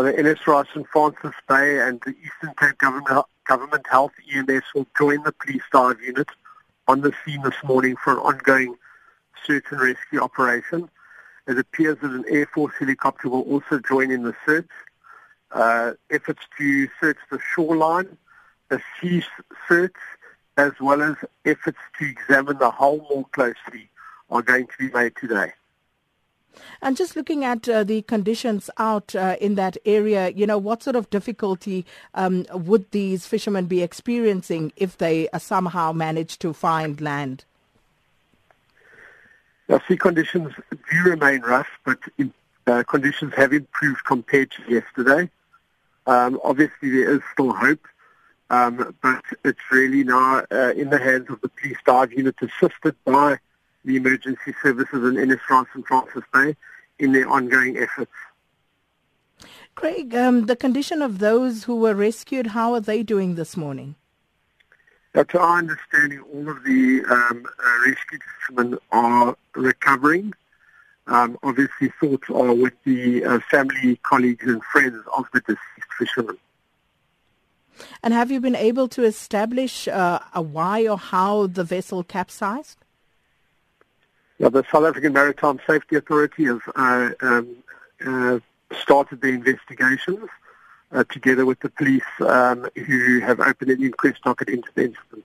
The NSRI St. Francis Bay and the Eastern Cape Government, Government Health EMS will join the police dive unit on the scene this morning for an ongoing search and rescue operation. It appears that an Air Force helicopter will also join in the search. Uh, efforts to search the shoreline, a sea search, as well as efforts to examine the hull more closely are going to be made today. And just looking at uh, the conditions out uh, in that area, you know, what sort of difficulty um, would these fishermen be experiencing if they uh, somehow manage to find land? Now, sea conditions do remain rough, but in, uh, conditions have improved compared to yesterday. Um, obviously, there is still hope, um, but it's really now uh, in the hands of the police dive unit assisted by the emergency services in NSRI and Francis Bay in their ongoing efforts. Craig, um, the condition of those who were rescued, how are they doing this morning? Now, to our understanding, all of the um, uh, rescued fishermen are recovering. Um, obviously, thoughts are with the uh, family, colleagues, and friends of the deceased fishermen. And have you been able to establish uh, a why or how the vessel capsized? Yeah, the South African Maritime Safety Authority has uh, um, uh, started the investigations uh, together with the police um, who have opened an inquest docket into the incident.